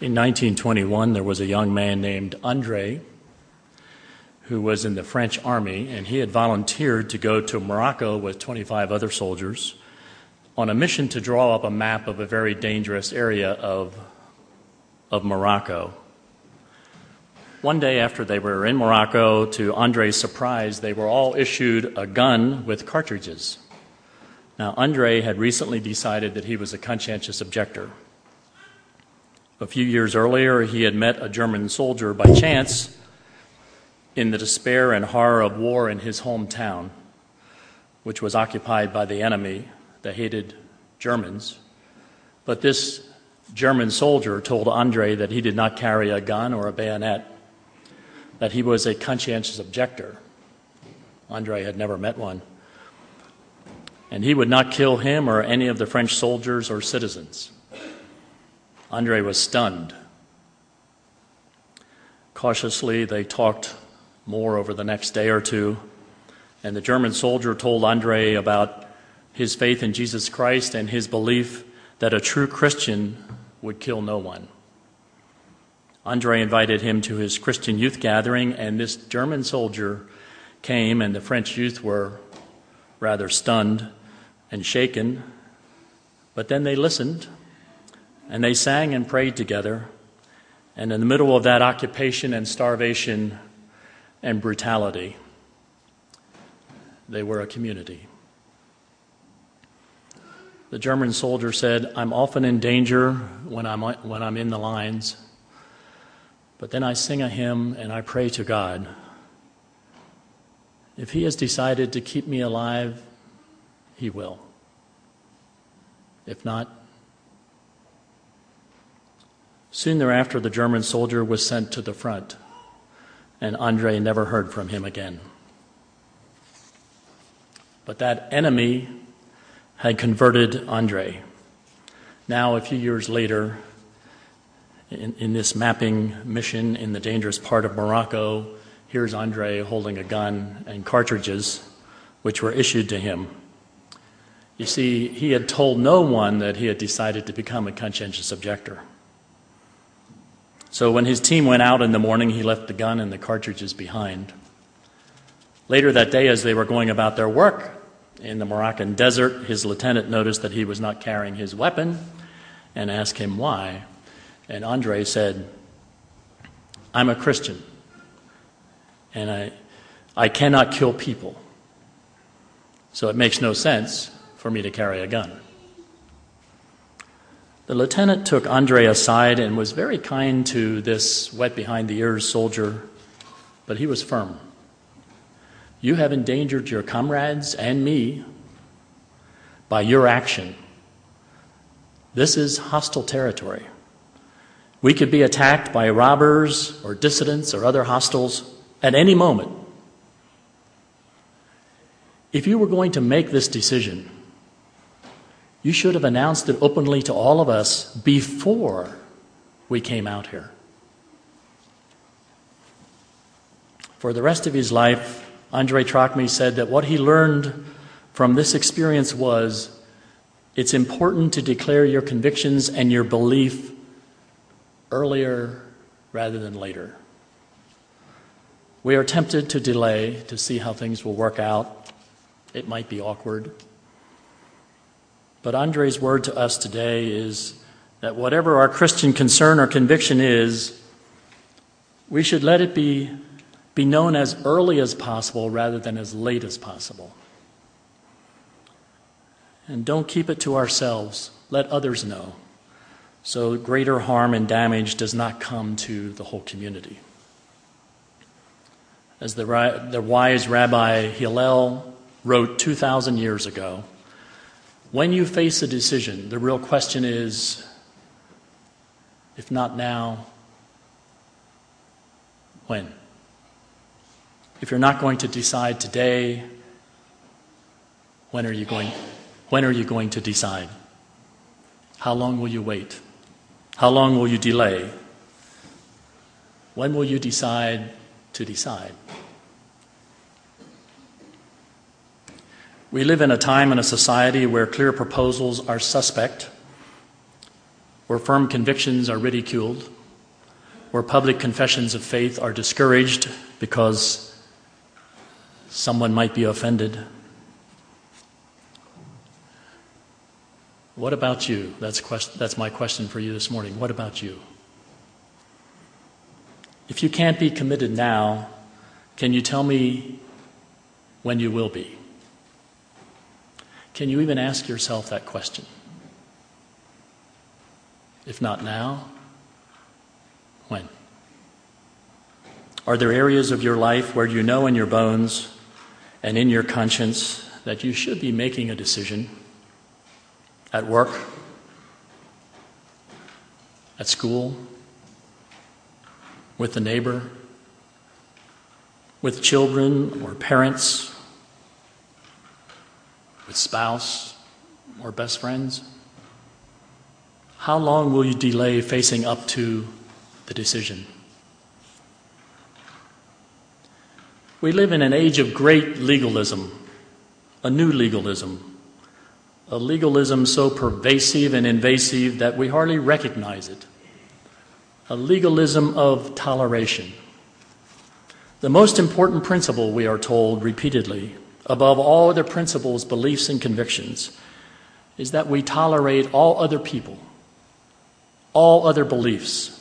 In 1921, there was a young man named Andre who was in the French army, and he had volunteered to go to Morocco with 25 other soldiers on a mission to draw up a map of a very dangerous area of, of Morocco. One day after they were in Morocco, to Andre's surprise, they were all issued a gun with cartridges. Now, Andre had recently decided that he was a conscientious objector. A few years earlier, he had met a German soldier by chance in the despair and horror of war in his hometown, which was occupied by the enemy, the hated Germans. But this German soldier told Andre that he did not carry a gun or a bayonet, that he was a conscientious objector. Andre had never met one. And he would not kill him or any of the French soldiers or citizens. Andre was stunned. Cautiously, they talked more over the next day or two, and the German soldier told Andre about his faith in Jesus Christ and his belief that a true Christian would kill no one. Andre invited him to his Christian youth gathering, and this German soldier came, and the French youth were rather stunned and shaken. But then they listened and they sang and prayed together. And in the middle of that occupation and starvation and brutality, they were a community. The German soldier said, I'm often in danger when I'm, when I'm in the lines, but then I sing a hymn and I pray to God. If He has decided to keep me alive, He will. If not, Soon thereafter, the German soldier was sent to the front, and Andre never heard from him again. But that enemy had converted Andre. Now, a few years later, in, in, this mapping mission in the dangerous part of Morocco, here's Andre holding a gun and cartridges, which were issued to him. You see, he had told no one that he had decided to become a conscientious objector. So when his team went out in the morning, he left the gun and the cartridges behind. Later that day, as they were going about their work in the Moroccan desert, his lieutenant noticed that he was not carrying his weapon and asked him why. And Andre said, I'm a Christian, and I, I cannot kill people. So it makes no sense for me to carry a gun. The lieutenant took Andre aside and was very kind to this wet behind the ears soldier, but he was firm. You have endangered your comrades and me by your action. This is hostile territory. We could be attacked by robbers or dissidents or other hostiles at any moment. If you were going to make this decision, you should have announced it openly to all of us before we came out here. For the rest of his life, Andre Trocme said that what he learned from this experience was it's important to declare your convictions and your belief earlier rather than later. We are tempted to delay to see how things will work out. It might be awkward. But Andre's word to us today is that whatever our Christian concern or conviction is, we should let it be, be known as early as possible rather than as late as possible. And don't keep it to ourselves, let others know, so greater harm and damage does not come to the whole community. As the, the wise Rabbi Hillel wrote 2,000 years ago, when you face a decision, the real question is if not now, when? If you're not going to decide today, when are you going, when are you going to decide? How long will you wait? How long will you delay? When will you decide to decide? We live in a time and a society where clear proposals are suspect. where firm convictions are ridiculed, where public confessions of faith are discouraged because someone might be offended. What about you? That's, quest- that's my question for you this morning. What about you? If you can't be committed now, can you tell me when you will be? Can you even ask yourself that question? If not now, when? Are there areas of your life where you know in your bones and in your conscience that you should be making a decision? at work, at school, with the neighbor, with children or parents, with spouse or best friends? How long will you delay facing up to the decision? We live in an age of great legalism, a new legalism a legalism so pervasive and invasive that we hardly recognize it, a legalism of toleration. The most important principle, we are told repeatedly, above all other principles, beliefs, and convictions, is that we tolerate all other people, all other beliefs.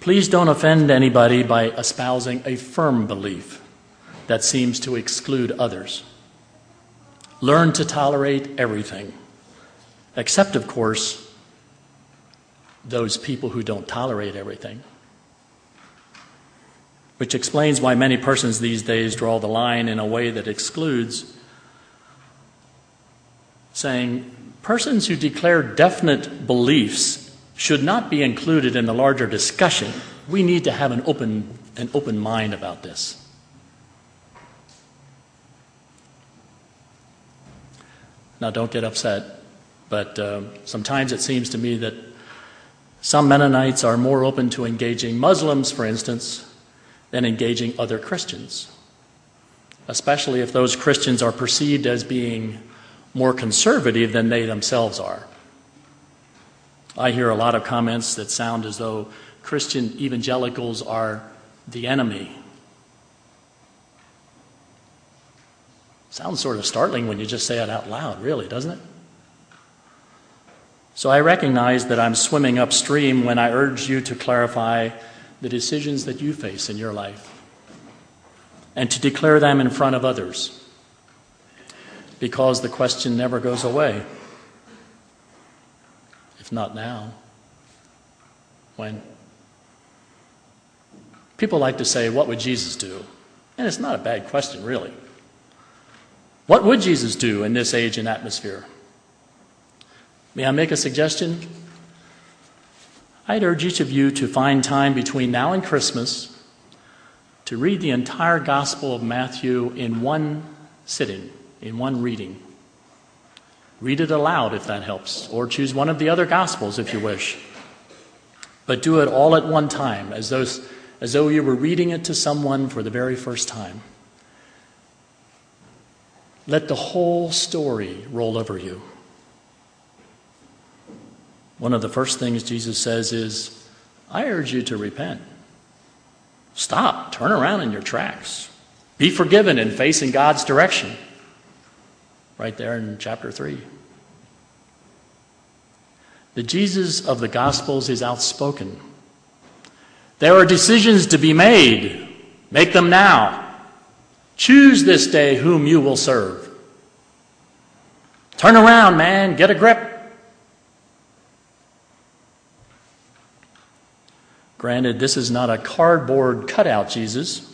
Please don't offend anybody by espousing a firm belief that seems to exclude others. Learn to tolerate everything, except, of course, those people who don't tolerate everything. Which explains why many persons these days draw the line in a way that excludes, saying persons who declare definite beliefs should not be included in the larger discussion. We need to have an open, an open mind about this. Now, don't get upset, but uh, sometimes it seems to me that some Mennonites are more open to engaging Muslims, for instance, than engaging other Christians, especially if those Christians are perceived as being more conservative than they themselves are. I hear a lot of comments that sound as though Christian evangelicals are the enemy Sounds sort of startling when you just say it out loud, really, doesn't it? So I recognize that I'm swimming upstream when I urge you to clarify the decisions that you face in your life and to declare them in front of others because the question never goes away. If not now, when? People like to say, What would Jesus do? And it's not a bad question, really. What would Jesus do in this age and atmosphere? May I make a suggestion? I'd urge each of you to find time between now and Christmas to read the entire Gospel of Matthew in one sitting, in one reading. Read it aloud if that helps, or choose one of the other Gospels if you wish. But do it all at one time, as, as though you were reading it to someone for the very first time. Let the whole story roll over you. One of the first things Jesus says is, I urge you to repent. Stop, turn around in your tracks. Be forgiven and face in God's direction. Right there in chapter 3. The Jesus of the Gospels is outspoken. There are decisions to be made. Make them now. Choose this day whom you will serve. Turn around, man. Get a grip. Granted, this is not a cardboard cutout Jesus.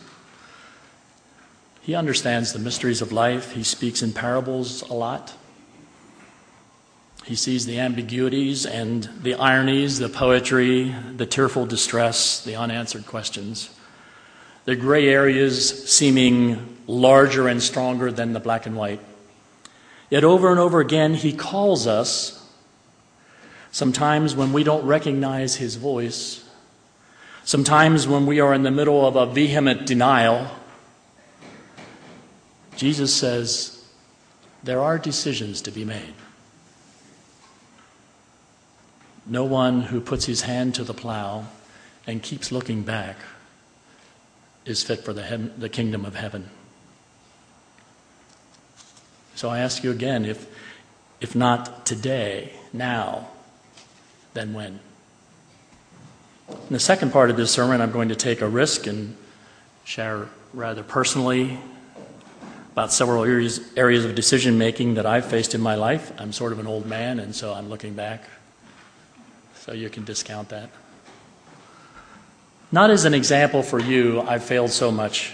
He understands the mysteries of life. He speaks in parables a lot. He sees the ambiguities and the ironies, the poetry, the tearful distress, the unanswered questions the gray areas seeming larger and stronger than the black and white. Yet over and over again, he calls us, sometimes when we don't recognize his voice, sometimes when we are in the middle of a vehement denial. Jesus says, There are decisions to be made. No one who puts his hand to the plow and keeps looking back is fit for the, the kingdom of heaven. So I ask you again if, if not today, now, then when? In the second part of this sermon, I'm going to take a risk and share rather personally about several areas, areas of decision making that I've faced in my life. I'm sort of an old man, and so I'm looking back. So you can discount that. Not as an example for you, I've failed so much,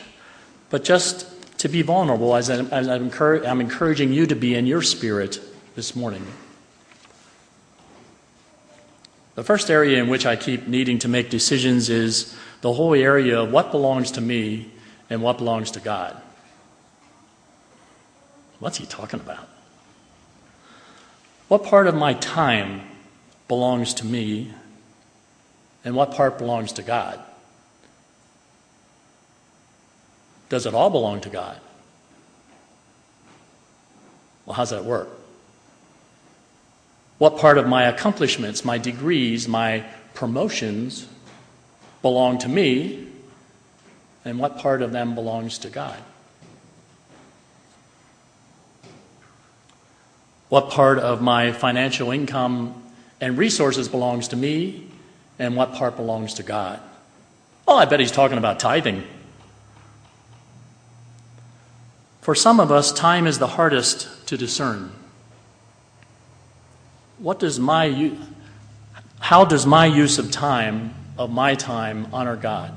but just to be vulnerable as I'm, I'm encouraging you to be in your spirit this morning. The first area in which I keep needing to make decisions is the whole area of what belongs to me and what belongs to God. What's he talking about? What part of my time belongs to me and what part belongs to God? Does it all belong to God? Well, how's that work? What part of my accomplishments, my degrees, my promotions belong to me, and what part of them belongs to God? What part of my financial income and resources belongs to me, and what part belongs to God? Oh, I bet he's talking about tithing. For some of us, time is the hardest to discern. What does my how does my use of time, of my time, honor God?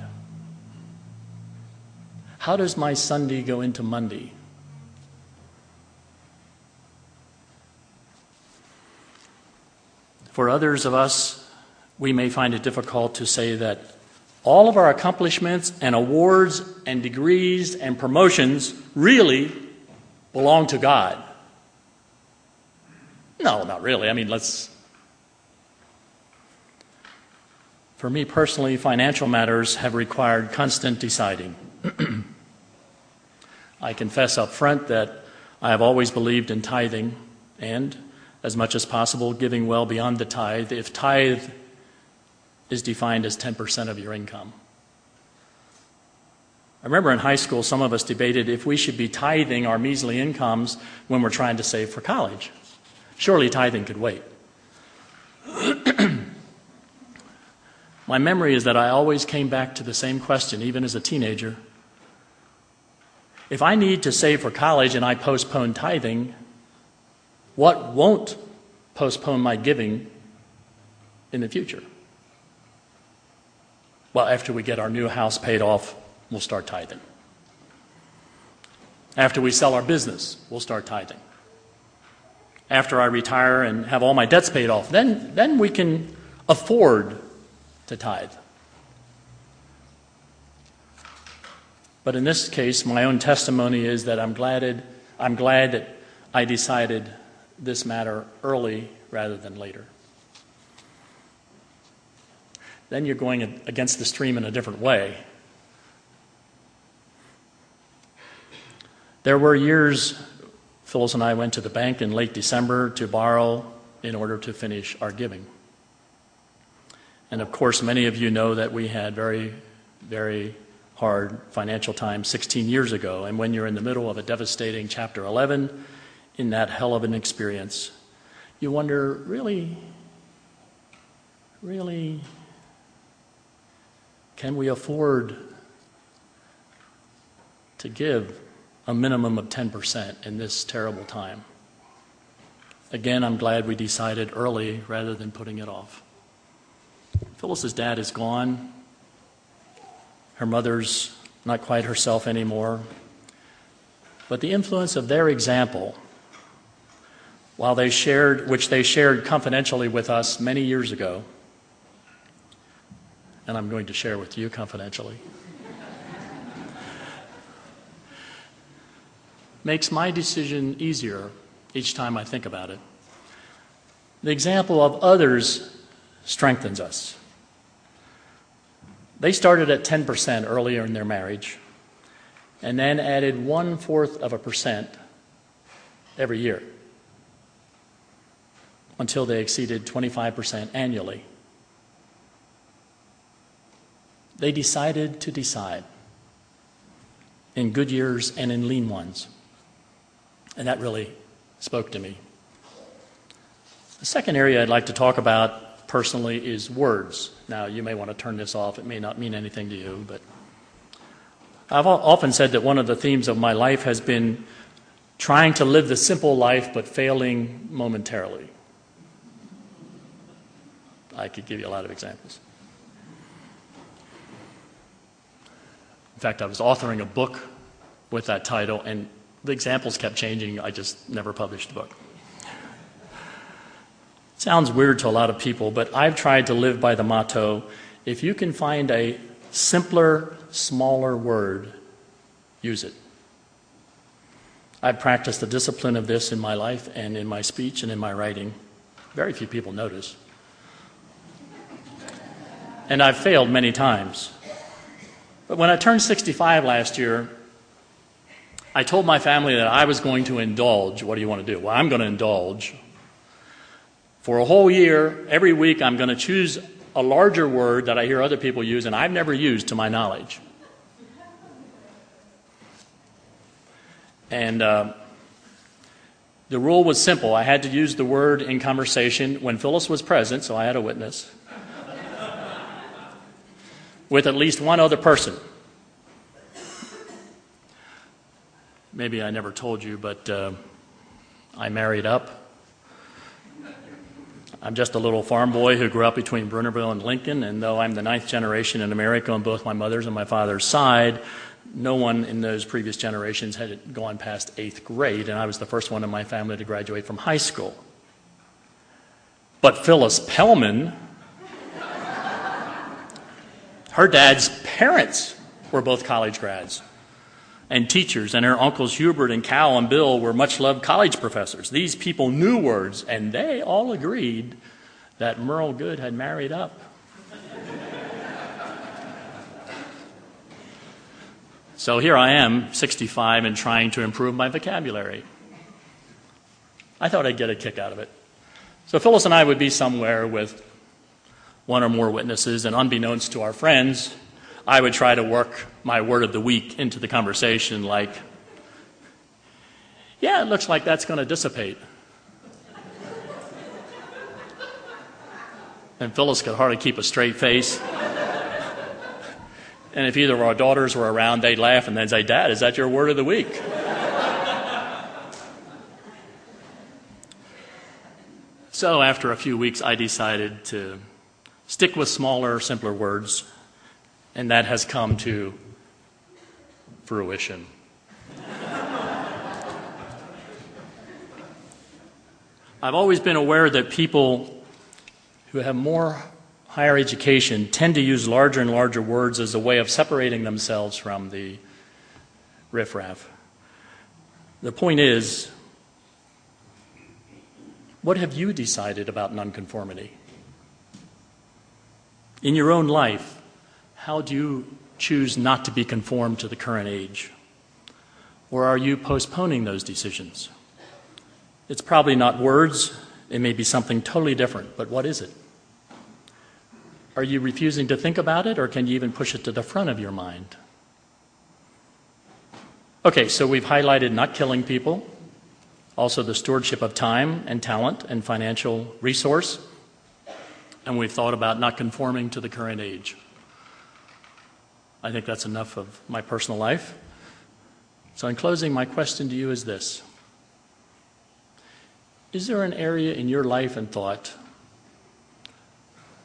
How does my Sunday go into Monday? For others of us, we may find it difficult to say that all of our accomplishments and awards and degrees and promotions really belong to God. No, not really. I mean, let's. For me personally, financial matters have required constant deciding. I confess up front that I have always believed in tithing and as much as possible, giving well beyond the tithe, if tithe is defined as 10% of your income. I remember in high school, some of us debated if we should be tithing our measly incomes when we're trying to save for college. Surely tithing could wait. My memory is that I always came back to the same question, even as a teenager. If I need to save for college and I postpone tithing, what won't postpone my giving in the future? Well, after we get our new house paid off, we'll start tithing. After we sell our business, we'll start tithing. After I retire and have all my debts paid off, then, then we can afford to tithe. But in this case, my own testimony is that I'm glad, I'm glad that I decided this matter early rather than later. Then you're going against the stream in a different way. There were years Phyllis and I went to the bank in late December to borrow in order to finish our giving. And of course, many of you know that we had very, very hard financial times 16 years ago. And when you're in the middle of a devastating Chapter 11, in that hell of an experience, you wonder really, really, can we afford to give a minimum of 10% in this terrible time? Again, I'm glad we decided early rather than putting it off. Phyllis's dad is gone. Her mother's not quite herself anymore. But the influence of their example while they shared, which they shared confidentially with us many years ago, and I'm going to share with you confidentially, makes my decision easier each time I think about it. The example of others strengthens us. They started at 10% earlier in their marriage and then added one fourth of a percent every year. until they exceeded 25% annually. They decided to decide in good years and in lean ones. And that really spoke to me. The second area I'd like to talk about personally is words. Now, you may want to turn this off, it may not mean anything to you, but I've often said that one of the themes of my life has been trying to live the simple life but failing momentarily. I could give you a lot of examples. In fact, I was authoring a book with that title, and the examples kept changing. I just never published the book. Sounds weird to a lot of people, but I've tried to live by the motto if you can find a simpler, smaller word, use it. I've practiced the discipline of this in my life and in my speech and in my writing. Very few people notice. And I've failed many times. But when I turned 65 last year, I told my family that I was going to indulge. What do you want to do? Well, I'm going to indulge. For a whole year, every week, I'm going to choose a larger word that I hear other people use and I've never used to my knowledge. And uh, the rule was simple. I had to use the word in conversation when Phyllis was present, so I had a witness, with at least one other person. Maybe I never told you, but uh, I married up. I'm just a little farm boy who grew up between Brunnerville and Lincoln, and though I'm the ninth generation in America on both my mother's and my father's side, no one in those previous generations had gone past eighth grade, and I was the first one in my family to graduate from high school. But Phyllis Pellman, her dad's parents were both college grads and teachers, and her uncles Hubert and Cal and Bill were much loved college professors. These people knew words, and they all agreed that Merle Good had married up. so here I am, 65, and trying to improve my vocabulary. I thought I'd get a kick out of it. So Phyllis and I would be somewhere with one or more witnesses, and unbeknownst to our friends, I would try to work my word of the week into the conversation, like, yeah, it looks like that's going to dissipate. and Phyllis could hardly keep a straight face. and if either of our daughters were around, they'd laugh and they'd say, Dad, is that your word of the week? so after a few weeks, I decided to stick with smaller, simpler words and that has come to fruition. I've always been aware that people who have more higher education tend to use larger and larger words as a way of separating themselves from the riffraff. The point is, what have you decided about nonconformity? In your own life, how do you choose not to be conformed to the current age? Or are you postponing those decisions? It's probably not words, it may be something totally different, but what is it? Are you refusing to think about it, or can you even push it to the front of your mind? Okay, so we've highlighted not killing people, also the stewardship of time and talent and financial resource, and we've thought about not conforming to the current age. I think that's enough of my personal life. So, in closing, my question to you is this Is there an area in your life and thought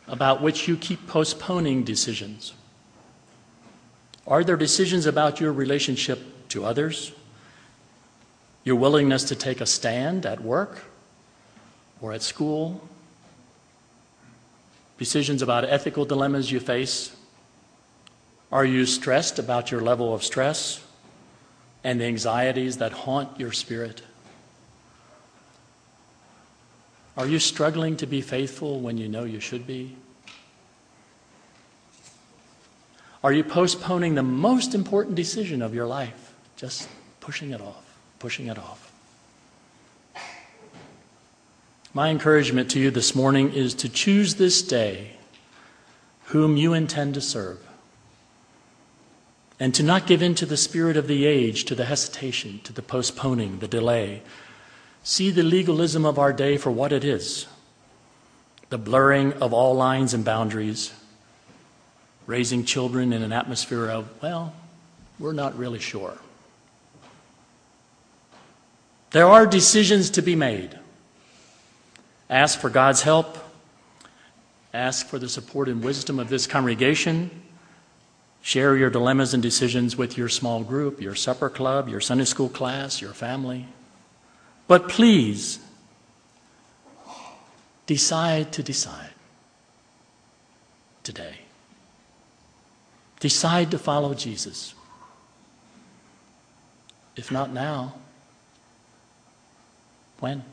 about which you keep postponing decisions? Are there decisions about your relationship to others? Your willingness to take a stand at work or at school? Decisions about ethical dilemmas you face are you stressed about your level of stress and the anxieties that haunt your spirit? Are you struggling to be faithful when you know you should be? Are you postponing the most important decision of your life? Just pushing it off, pushing it off. My encouragement to you this morning is to choose this day whom you intend to serve and to not give in to the spirit of the age, to the hesitation, to the postponing, the delay. See the legalism of our day for what it is the blurring of all lines and boundaries, raising children in an atmosphere of, well, we're not really sure. There are decisions to be made. Ask for God's help. Ask for the support and wisdom of this congregation. Share your dilemmas and decisions with your small group, your supper club, your Sunday school class, your family. But please, decide to decide today. Decide to follow Jesus. If not now, when?